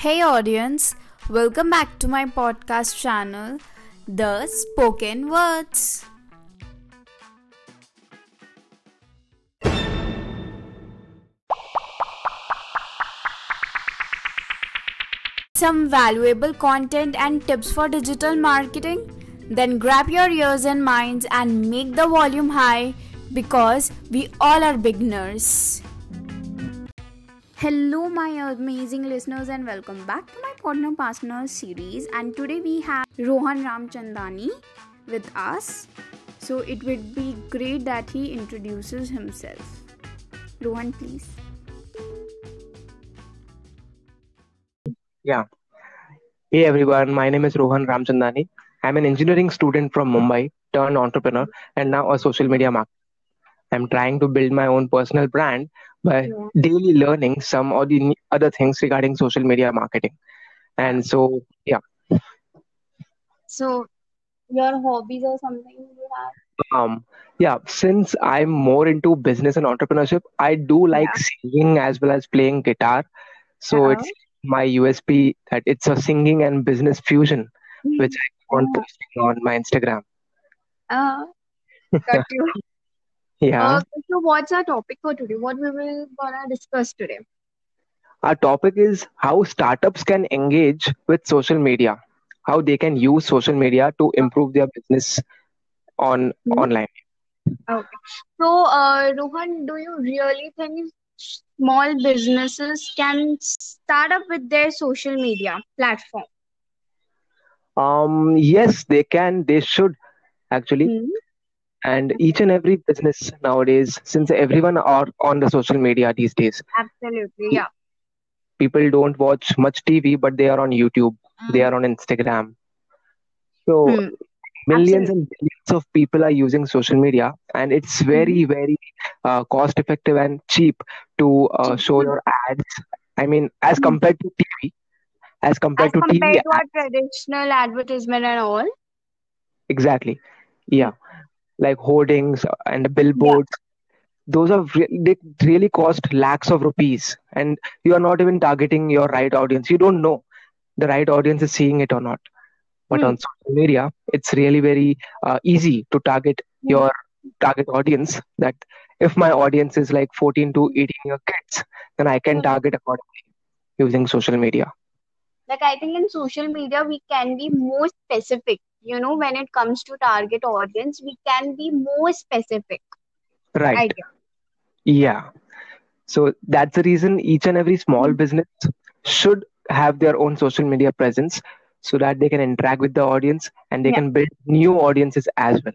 Hey, audience, welcome back to my podcast channel, The Spoken Words. Some valuable content and tips for digital marketing? Then grab your ears and minds and make the volume high because we all are beginners. Hello, my amazing listeners, and welcome back to my Partner Partners series. And today we have Rohan Ramchandani with us. So it would be great that he introduces himself. Rohan, please. Yeah. Hey everyone, my name is Rohan Ramchandani. I'm an engineering student from Mumbai, turned entrepreneur, and now a social media marketer. I'm trying to build my own personal brand by Yeah. daily learning some of the other things regarding social media marketing. And so, yeah, So, your hobbies or something you have? um, yeah, since I'm more into business and entrepreneurship, I do like Yeah. singing as well as playing guitar. So Uh-oh. it's my USP that it's a singing and business fusion, which I keep on posting on my Instagram. uh, got you. Yeah. Okay, so what's our topic for today? What we will gonna discuss today? Our topic is how startups can engage with social media, how they can use social media to improve their business on Hmm? online. Okay. So, uh, Rohan, do you really think small businesses can start up with their social media platform? Um, yes, they can, they should actually. Hmm? And each and every business nowadays, since everyone are on the social media these days, Absolutely, yeah. people don't watch much TV, but they are on YouTube, they are on Instagram. So Hmm. millions Absolutely. and billions of people are using social media, and it's Hmm. very, very uh, cost effective and cheap to uh, show your ads. I mean, as Hmm. compared to TV, as As compared to TV, compared to our ads, traditional advertisement and all. exactly. Yeah, like hoardings and Yeah. billboards. Those are re- they really cost lakhs of rupees, and you are not even targeting your right audience. You don't know the right audience is seeing it or not. But Hmm. on social media, it's really very uh, easy to target Hmm. your target audience. That if my audience is like 14 to 18 year kids, then I can Hmm. target accordingly using social media. Like I think in social media we can be more specific. You know, when it comes to target audience, we can be more specific. Right. I guess. Yeah. So that's the reason each and every small Hmm. business should have their own social media presence so that they can interact with the audience and they Yeah. can build new audiences as well.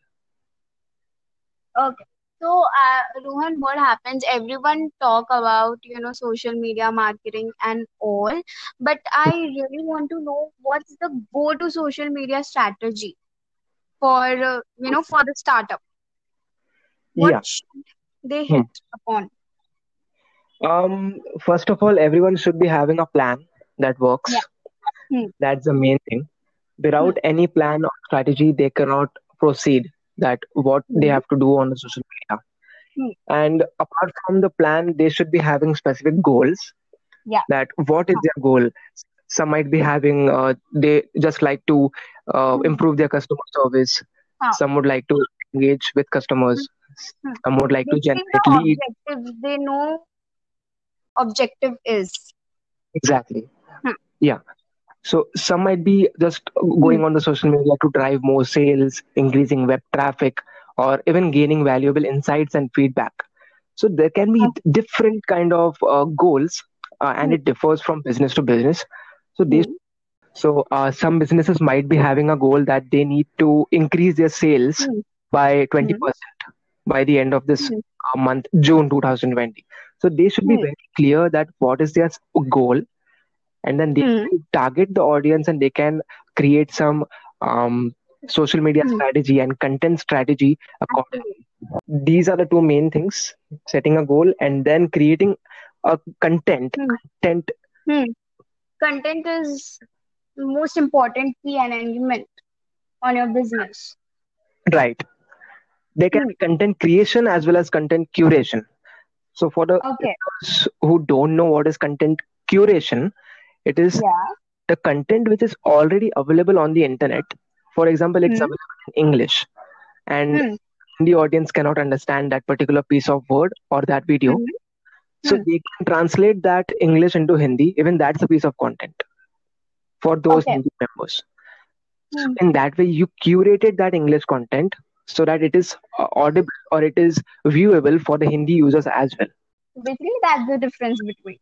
Okay. So, uh, Rohan, what happens? Everyone talk about, you know, social media marketing and all, but I really want to know what's the go-to social media strategy for, uh, you know, for the startup. Yeah. What should they Hmm. hit upon? Um, first of all, everyone should be having a plan that works. Yeah. Hmm. That's the main thing. Hmm. Without any plan or strategy, they cannot proceed that what they Hmm. have to do on the social media. Hmm. And apart from the plan, they should be having specific goals. Yeah. That what is their goal? Some might be having uh, they just like to uh, Hmm. improve their customer service. Huh. Some would like to engage with customers. Hmm. Some would like to generate the leads. objective they know objective is. Exactly. Hmm. Yeah. So some might be just Hmm. going on the social media to drive more sales, increasing web traffic, or even gaining valuable insights and feedback. So there can be different kind of uh, goals, uh, and Hmm. it differs from business to business. So they, Hmm. so uh, some businesses might be having a goal that they need to increase their sales Hmm. by twenty Hmm. percent by the end of this Hmm. uh, month, June 2020. So they should be Hmm. very clear that what is their goal and then they Hmm. target the audience and they can create some um, social media Hmm. strategy and content strategy accordingly. These are the two main things setting a goal and then creating a content. Hmm. Content, Hmm. Content is the most important key and element on your business. right. They can Hmm. be content creation as well as content curation. So, for the Okay. who don't know what is content curation, It is Yeah. the content which is already available on the internet. For example, it's Hmm. available in English, and Hmm. the audience cannot understand that particular piece of word or that video. Hmm. So Hmm. they can translate that English into Hindi. Even that's a piece of content for those Okay. Hindi members. So Hmm. in that way, you curated that English content so that it is uh, audible or it is viewable for the Hindi users as well. Basically, that's the difference between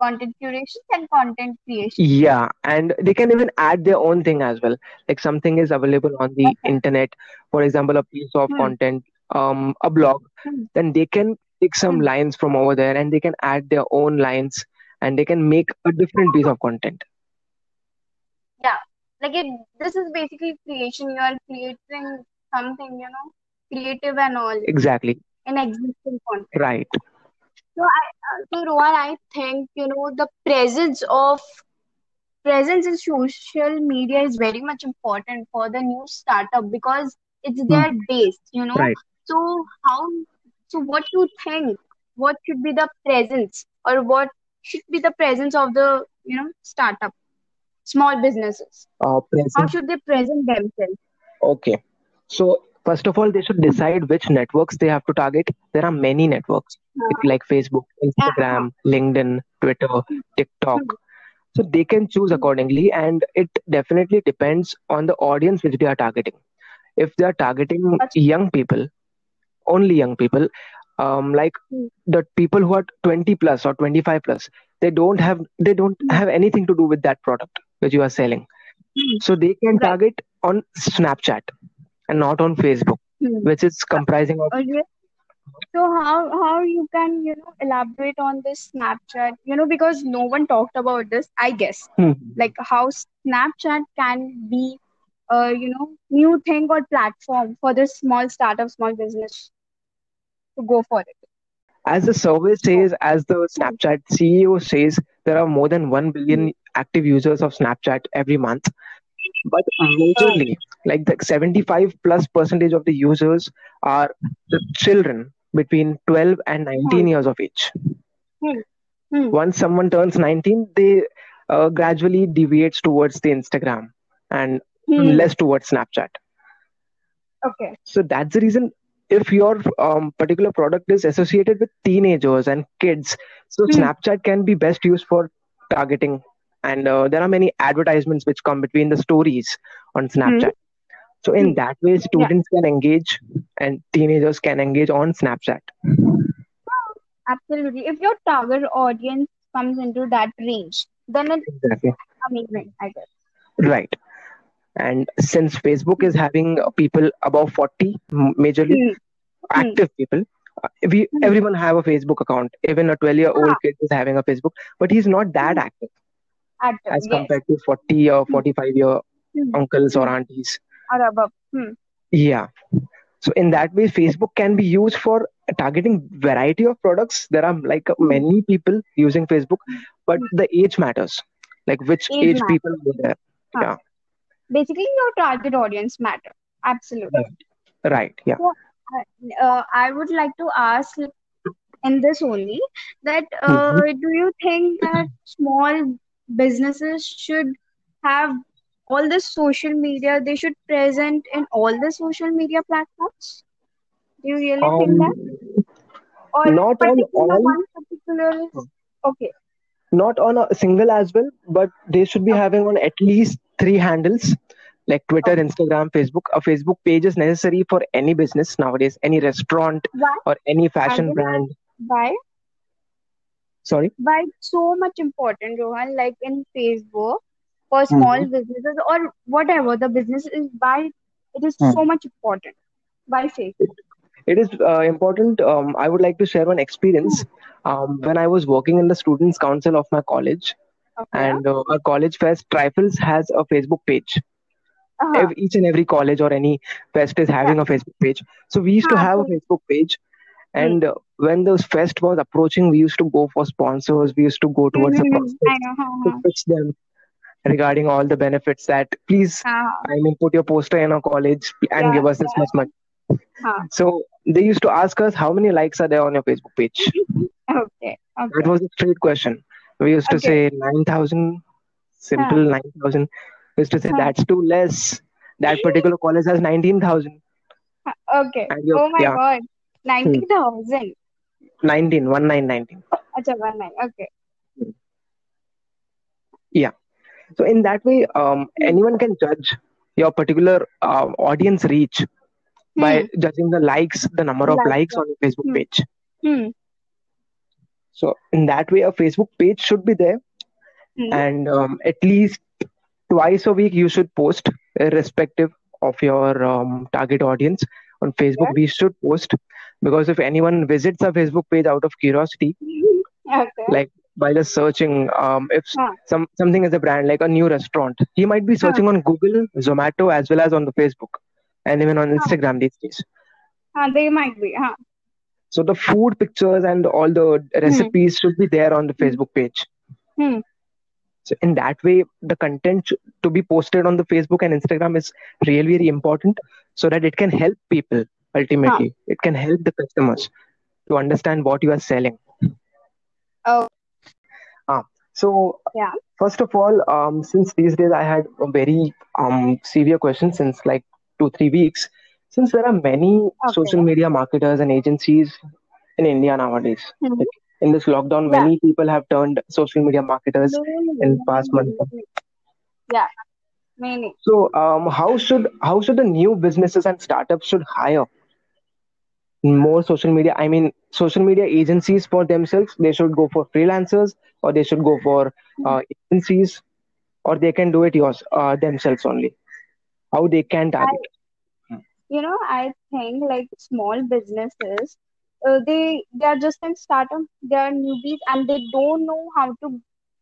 content curation and content creation. Yeah, and they can even add their own thing as well. Like something is available on the Okay. internet, for example, a piece of Hmm. content, um, a blog, Hmm. then they can take some Hmm. lines from over there and they can add their own lines and they can make a different piece of content. Yeah. Like it, this is basically creation. You are creating something, you know, creative and all Exactly. in existing content. Right. So I, uh, so Rohan, I think, you know, the presence of presence in social media is very much important for the new startup because it's Hmm. their base, you know. Right. So how, so what you think? What should be the presence or what should be the presence of the, you know, startup, small businesses? Uh, How should they present themselves? Okay. So first of all, they should decide which networks they have to target. There are many networks like Facebook, Instagram, LinkedIn, Twitter, TikTok. So they can choose hmm, accordingly, and it definitely depends on the audience which they are targeting. If they are targeting young people, only young people, um, like hmm, the people who are 20 plus or 25 plus, they don't have they don't hmm, have anything to do with that product which you are selling. hmm. So they can target on Snapchat and not on Facebook, Hmm. which is comprising of Okay. So how how you can, you know, elaborate on this Snapchat, you know, because no one talked about this, I guess. Hmm. Like how Snapchat can be a, you know, new thing or platform for this small startup, small business to go for it. As the survey says, as the Snapchat CEO says, there are more than 1 hmm, billion active users of Snapchat every month. But majorly, like the 75 plus percentage of the users are the children between 12 and 19 hmm, years of age. hmm, hmm, Once someone turns 19, they uh, gradually deviates towards the Instagram and hmm. less towards Snapchat. Okay. So that's the reason if your um, particular product is associated with teenagers and kids, so Hmm, Snapchat can be best used for targeting. And uh, there are many advertisements which come between the stories on hmm, Snapchat. So hmm. in that way, Yeah. students can engage and teenagers can engage on Snapchat. Absolutely. If your target audience comes into that range, then it's Exactly. amazing, I guess. Right. And since Facebook is having uh, people above 40, majorly Hmm, hmm, active people, uh, we hmm. everyone have a Facebook account. Even a 12 year Ah, old kid is having a Facebook, but he's not that hmm. active Active, as yes. compared to 40 or Hmm, 45 year hmm, uncles or hmm. aunties. Or above. Hmm. Yeah. So in that way, Facebook can be used for targeting variety of products. There are like Hmm. many people using Facebook, but hmm. the age matters. Like which Age age people are there. Huh. Yeah. Basically, your target audience matter. Absolutely. Right. Right. Yeah. So, uh, uh, I would like to ask in this only that uh, Mhm. do you think that small businesses should have all the social media, they should present in all the social media platforms? Do you really think that? Um, Or not on all, one particular okay. not on a single as well, but they should be Okay. having on at least three handles like Twitter, Okay. Instagram, Facebook. A Facebook page is necessary for any business nowadays, any restaurant Why? or any fashion brand. why? Sorry. Why it's so much important, Rohan, like in Facebook for small Mhm. businesses or whatever the business is, why it is Hmm. so much important? Why Facebook? It is uh, important. Um, I would like to share one experience. Um, when I was working in the Students' Council of my college, Okay. and uh, our college fest, Trifles has a Facebook page. Uh-huh. Each and every college or any fest is having a Facebook page. So we used to Huh, have a Facebook page. Hmm. And uh, when the fest was approaching, we used to go for sponsors. We used to go towards the Mhm, I prospects to pitch them regarding all the benefits that please, huh. Huh. I mean, put your poster in our college and Yeah, give us this much money. Huh. So they used to ask us how many likes are there on your Facebook page. Okay. That was a straight question. We used to Okay. say 9,000, Huh. simple 9,000. We used to say Huh. that's too less. That particular college has 19,000. Okay. And Oh my yeah, God. hmm, 90,000. 19, 1919. Acha, one nine. Okay. Yeah. So in that way, um, anyone can judge your particular uh, audience reach by Hmm. judging the likes, the number of Like, likes on your Facebook hmm. page. Hmm. So in that way, a Facebook page should be there, Hmm. and um, at least twice a week you should post, irrespective of your um, target audience. On Facebook, Yeah. we should post because if anyone visits our Facebook page out of curiosity, Okay. like by just searching, um, if Huh. some something is a brand like a new restaurant, he might be Huh. searching on Google, Zomato, as well as on the Facebook, and even on Huh. Instagram these days. Huh. They might be. Huh. So the food pictures and all the Hmm. recipes should be there on the Hmm. Facebook page. Hmm. So in that way, the content to be posted on the Facebook and Instagram is really very important, so that it can help people. Huh. Ultimately, it can help the customers to understand what you are selling. Oh, Ah, so yeah. first of all, um, since these days I had a very um severe question since like two three weeks, since there are many social media marketers and agencies in India nowadays. Hmm. Like in this lockdown, Yeah. many people have turned social media marketers Many, in past many, months. Yeah. Many. So, um, how should how should the new businesses and startups should hire more social media? I mean, social media agencies for themselves. They should go for freelancers, or they should go for uh, agencies, or they can do it yours uh, themselves only. How they can I, target? you know, I think like small businesses, uh, they they are just in startup. They are newbies and they don't know how to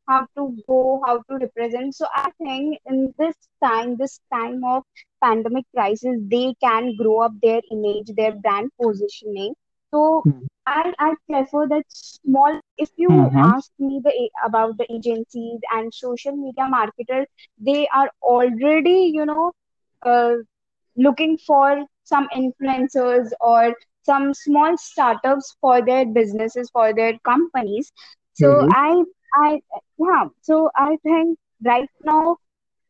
how to go, how to represent. So I think in this time, this time of pandemic crisis, they can grow up their image, their brand positioning. So Hmm. I I prefer that small. If you Mm-hmm. ask me the about the agencies and social media marketers, they are already, you know, uh, looking for some influencers or some small startups for their businesses, for their companies. So Mm-hmm. I, I, yeah, so I think right now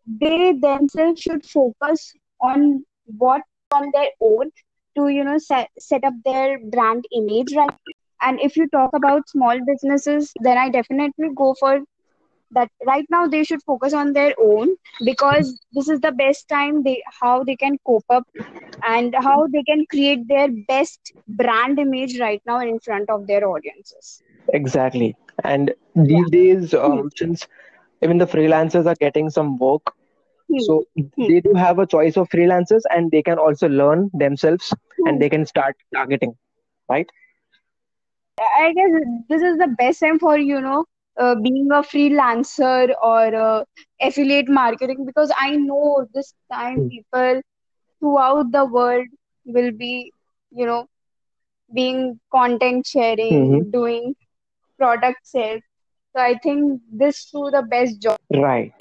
they themselves should focus on what on their own to, you know, set, set up their brand image right. And if you talk about small businesses, then I definitely go for that right now they should focus on their own because this is the best time they how they can cope up and how they can create their best brand image right now in front of their audiences Exactly. And yeah these days, hmm. um, since even the freelancers are getting some work, Hmm. so Hmm. they do have a choice of freelancers, and they can also learn themselves, and Hmm. they can start targeting, right? i guess this is the best time for you know uh, being a freelancer or uh, affiliate marketing because i know this time Hmm. people throughout the world will be you know being content sharing Mm-hmm. doing product sales so i think this through the best job Right.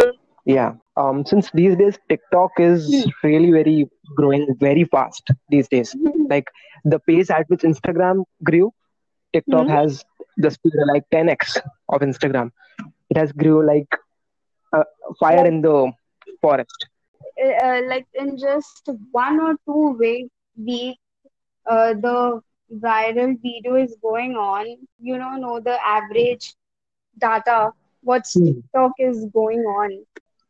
Yeah. Um, since these days TikTok Hmm. is really very growing very fast these days. Like the pace at which Instagram grew, TikTok Hmm. has the speed like 10x of Instagram. It has grew like a fire like in the forest. uh, uh, like in just one or two week week uh, the viral video is going on you know know the average data what's Hmm. TikTok is going on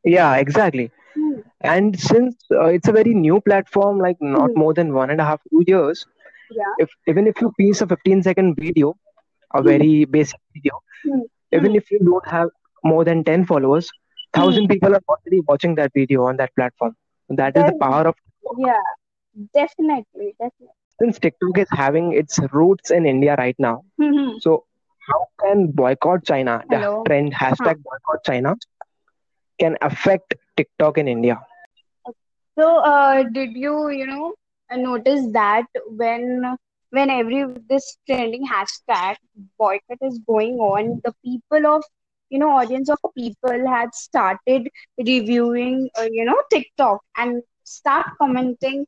Yeah, exactly. Hmm. And since uh, it's a very new platform, like not Hmm. more than one and a half, two years, yeah if even if you piece a 15 second video, a Hmm. very basic video, Hmm. even if you don't have more than 10 followers, Hmm. thousand people are already watching that video on that platform. That is the power of yeah definitely definitely Since TikTok is having its roots in India right now, hmm so how can boycott China, the hello trend huh. hashtag boycott China, can affect TikTok in India? So, uh, did you, you know, notice that when when every this trending hashtag boycott is going on, the people of, you know, audience of people had started reviewing, uh, you know, TikTok and start commenting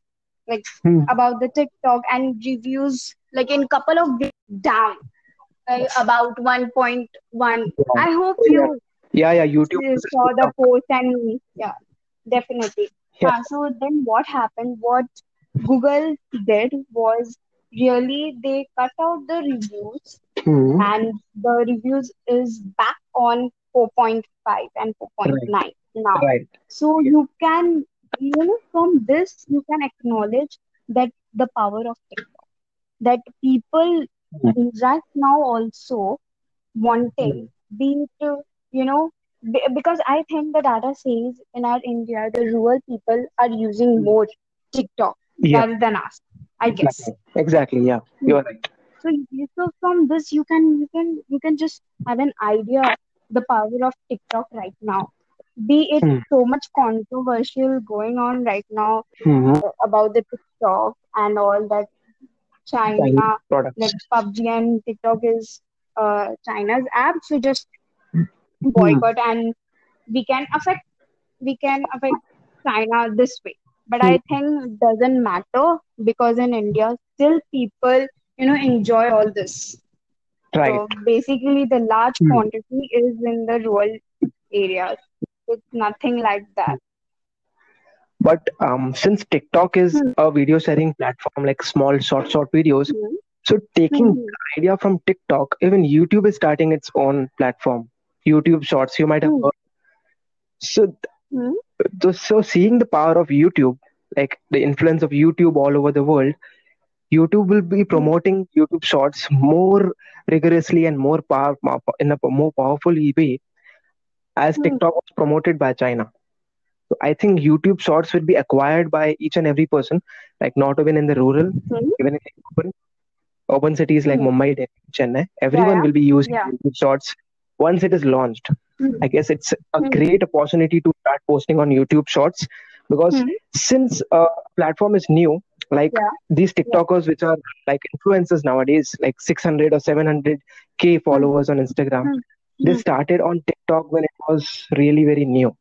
like Hmm. about the TikTok and reviews like in couple of down. uh, about 1.1. I hope you yeah, yeah. YouTube versus saw the post and yeah, definitely. Yeah. Uh, so then what happened? What Google did was really they cut out the reviews Hmm. and the reviews is back on 4.5 and Right, 4.9 now. right. So you can, you know, from this you can acknowledge that the power of TikTok, that people Hmm. right now also wanting, Hmm. be uh, you know, be- because I think the data says in our India, the rural people are using more TikTok Yeah, rather than us, I guess. exactly. Exactly. Yeah, Hmm. you're right. So, so from this, you can you can you can just have an idea the power of TikTok right now. Be it Hmm. so much controversial going on right now hmm uh, about the TikTok and all that China, products. like PUBG and TikTok is uh, China's app, so just Hmm. boycott and we can affect we can affect China this way. But Hmm. I think it doesn't matter because in India still people you know enjoy all this. Right. So basically the large Hmm. quantity is in the rural areas. It's nothing like that. But um, since TikTok is Hmm. a video sharing platform, like small short short videos, Hmm. so taking Hmm. idea from TikTok, even YouTube is starting its own platform, YouTube Shorts. You might have Hmm. heard. So, th- so seeing the power of YouTube, like the influence of YouTube all over the world, YouTube will be Hmm. promoting YouTube Shorts more rigorously and more power in a more powerful way as Hmm. TikTok was promoted by China. So I think YouTube Shorts will be acquired by each and every person, like not even in the rural, Hmm. even in the urban, urban cities like Hmm. Mumbai, Delhi, Chennai. Everyone yeah, will be using yeah. YouTube Shorts once it is launched. Hmm. I guess it's a Hmm. great opportunity to start posting on YouTube Shorts because Hmm. since a platform is new, like Yeah, these yeah. TikTokers, which are like influencers nowadays, like 600 or 700k Hmm. followers on Instagram, Hmm. they Hmm. started on TikTok when it was really very new.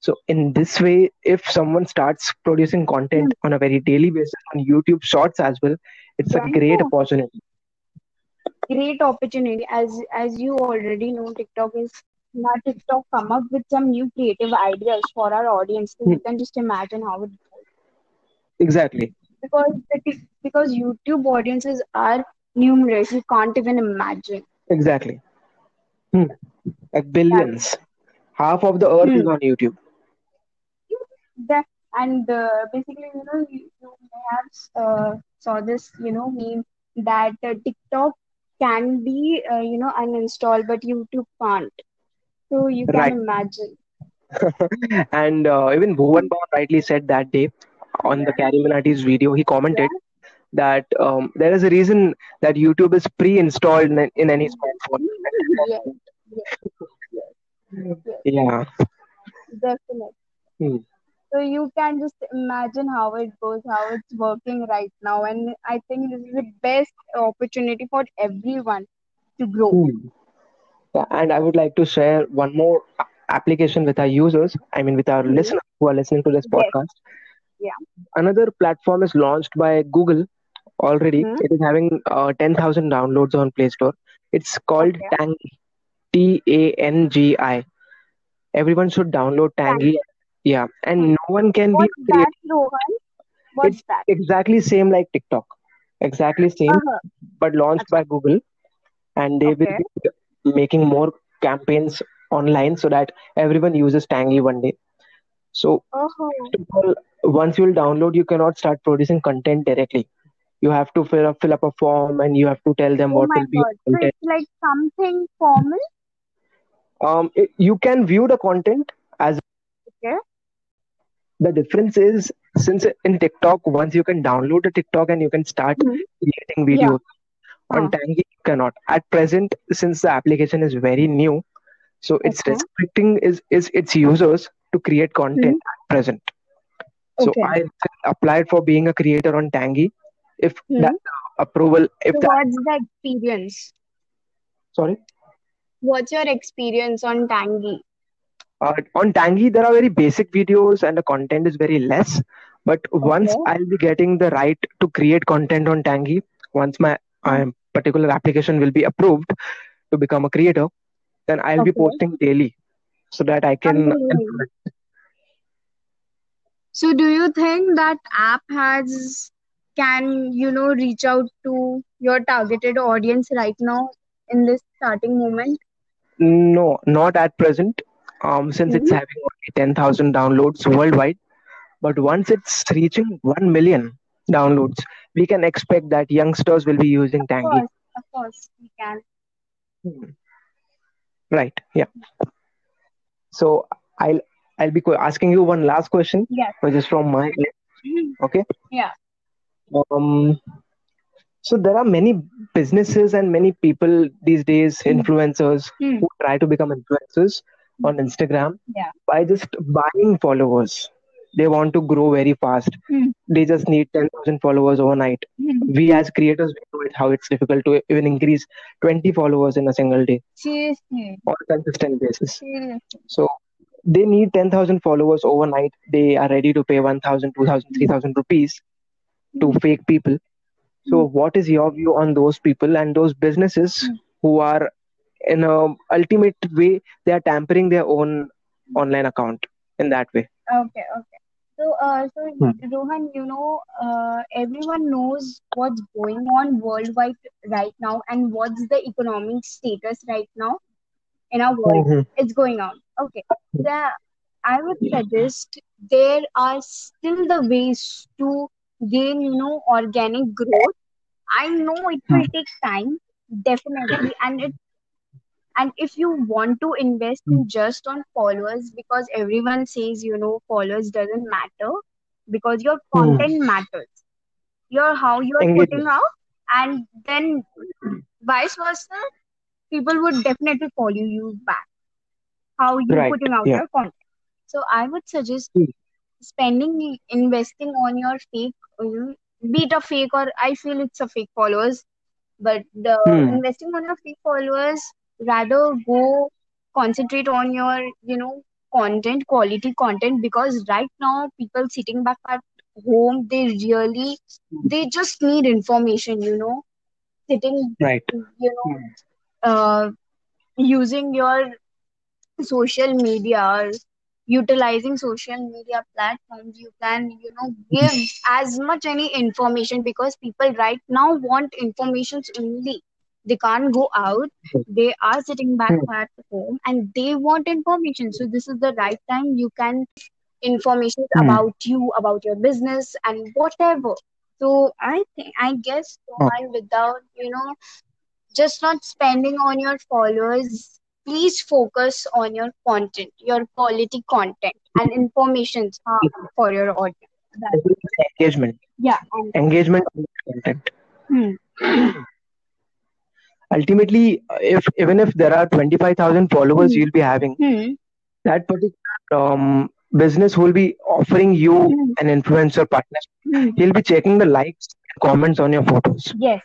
So in this way, if someone starts producing Hmm. content on a very daily basis on YouTube Shorts as well, it's a great yeah. opportunity. Great opportunity. As as you already know, TikTok is now TikTok come up with some new creative ideas for our audience. So Hmm. you can just imagine how it goes. Exactly, Because the because YouTube audiences are numerous. You can't even imagine. exactly. Hmm. Like billions. Half of the earth is hmm. on YouTube. That and uh, basically, you know, you, you may have uh, saw this, you know, meme that uh, TikTok can be, uh, you know, uninstalled, but YouTube can't. So you can Right. imagine. and uh, even Bhuvan rightly said that day on the CarryMinati's video, he Yeah. commented that um, there is a reason that YouTube is pre-installed in, in any smartphone. Yes, yes, yes, yes, Yeah. definitely. Hmm. So you can just imagine how it goes, how it's working right now. And I think this is the best opportunity for everyone to grow. Hmm. Yeah, and I would like to share one more application with our users, I mean, with our Hmm. listeners who are listening to this Yes, podcast. yeah. Another platform is launched by Google already. Hmm. It is having uh, 10,000 downloads on Play Store. It's called Okay. Tangi, T A N G I. Everyone should download Tangi. Yeah, and Hmm. no one can be What's creator. that, Rohan? What's It's that? exactly same like TikTok, exactly same, Uh-huh. but launched by Google, and they will be making more campaigns online so that everyone uses Tangi one day. So all, once you'll download, you cannot start producing content directly. You have to fill up fill up a form and you have to tell them oh what will be your God. So content. it's like something formal. Um, it, you can view the content as Okay. The difference is since in TikTok, once you can download a TikTok and you can start Hmm. creating Yeah. videos. On Uh, Tangi, you cannot. At present, since the application is very new, so it's okay. restricting is, is its users to create content Hmm. at present. So Okay. I applied for being a creator on Tangi. If Hmm. that approval, if So that what's the experience? sorry, What's your experience on Tangi? Uh, on Tangi there are very basic videos and the content is very less. But once I'll be getting the right to create content on Tangi, once my. I'm particular application will be approved to become a creator, then I'll be posting daily so that I can So do you think that app has can, you know, reach out to your targeted audience right now in this starting moment? No, not at present. Um, since it's Hmm? having only 10,000 downloads worldwide, but once it's reaching 1 million downloads, we can expect that youngsters will be using Of course, of course, we can. Hmm. Right. Yeah. So I'll I'll be asking you one last question, Yes. which is from my end. Okay. Yeah. Um. So there are many businesses and many people these days, Hmm. influencers, Hmm. who try to become influencers on Instagram Yeah. by just buying followers. They want to grow very fast. Hmm. They just need 10,000 followers overnight. Hmm. We as creators, we know it how it's difficult to even increase 20 followers in a single day Seriously, on a consistent basis. seriously. So they need 10,000 followers overnight. They are ready to pay 1,000, 2,000, 3,000 rupees to Hmm. fake people. So, Hmm. what is your view on those people and those businesses Hmm. who are, in a ultimate way, they are tampering their own online account in that way? Okay, okay. So, uh, so Hmm. Rohan, you know, uh, everyone knows what's going on worldwide right now and what's the economic status right now in our world. Mhm. It's going on. Okay. The, I would suggest there are still the ways to gain, you know, organic growth. I know it will take time, definitely, and it and if you want to invest in just on followers because everyone says you know followers doesn't matter because your Hmm. content matters your how you're putting out and then vice versa people would definitely follow you back how you Right. putting out Yeah. your content so i would suggest Hmm. spending investing on your fake uh, be it a fake or i feel it's a fake followers but the Hmm. investing on your fake followers rather go concentrate on your you know content quality content because right now people sitting back at home they really they just need information you know sitting Right. you know uh, using your social media or utilizing social media platforms you can you know give as much any information because people right now want informations only they can't go out they are sitting back Hmm. at home and they want information so this is the right time you can information Hmm. about you about your business and whatever so i think i guess Oh. Without you know just not spending on your followers please focus on your content your quality content and informations uh, for your audience Engagement. yeah Engagement on content. hmm, Ultimately, if even if there are 25,000 followers hmm, you'll be having, hmm, that particular um, business will be offering you hmm, an influencer partner. hmm. He'll be checking the likes and comments on your photos. yes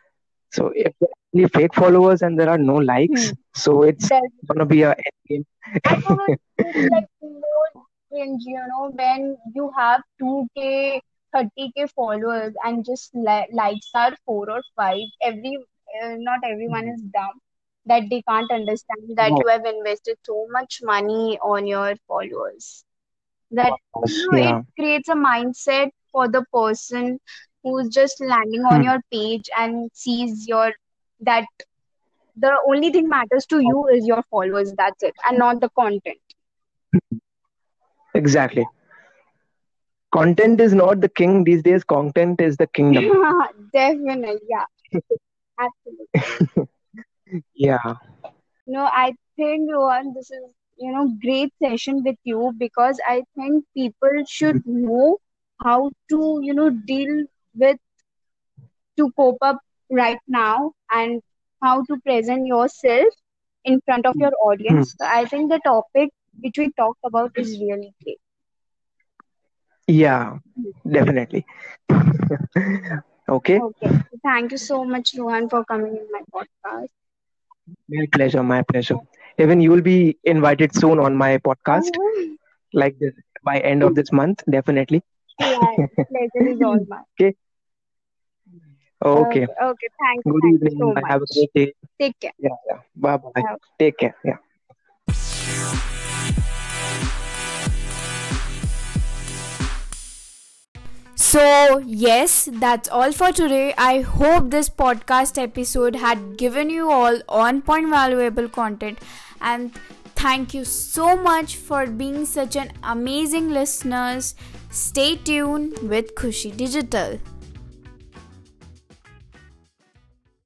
So if there are only fake followers and there are no likes, hmm. so it's gonna be a end game. I it's like more cringe, you know, when you have 2k, 30k followers and just li- likes are four or five. Every uh, not everyone is dumb that they can't understand that No, you have invested so much money on your followers. That course, you know, it creates a mindset for the person who's just landing on Hmm. your page and sees your that the only thing matters to you is your followers. That's it, and not the content. Exactly. Content is not the king these days. Content is the kingdom. Definitely, yeah, absolutely. Yeah. No, I think Rohan, this is you know great session with you because I think people should mm-hmm. know how to you know deal with to cope up right now and how to present yourself in front of your audience. So I think the topic which we talked about is really great. Yeah, definitely. Okay. Okay, thank you so much, Rohan, for coming in my podcast. My pleasure, my pleasure. Even you will be invited soon on my podcast, Oh, like this by end of this month, definitely. yeah, pleasure is all mine. Okay. Okay. Okay, okay. Thank you, Good thank evening. so. Have a great day. Take care. Yeah, yeah. Bye. Bye. Take care. Yeah. So, yes, that's all for today. I hope this podcast episode had given you all on point valuable content and thank you so much for being such an amazing listeners. Stay tuned with Kushi Digital.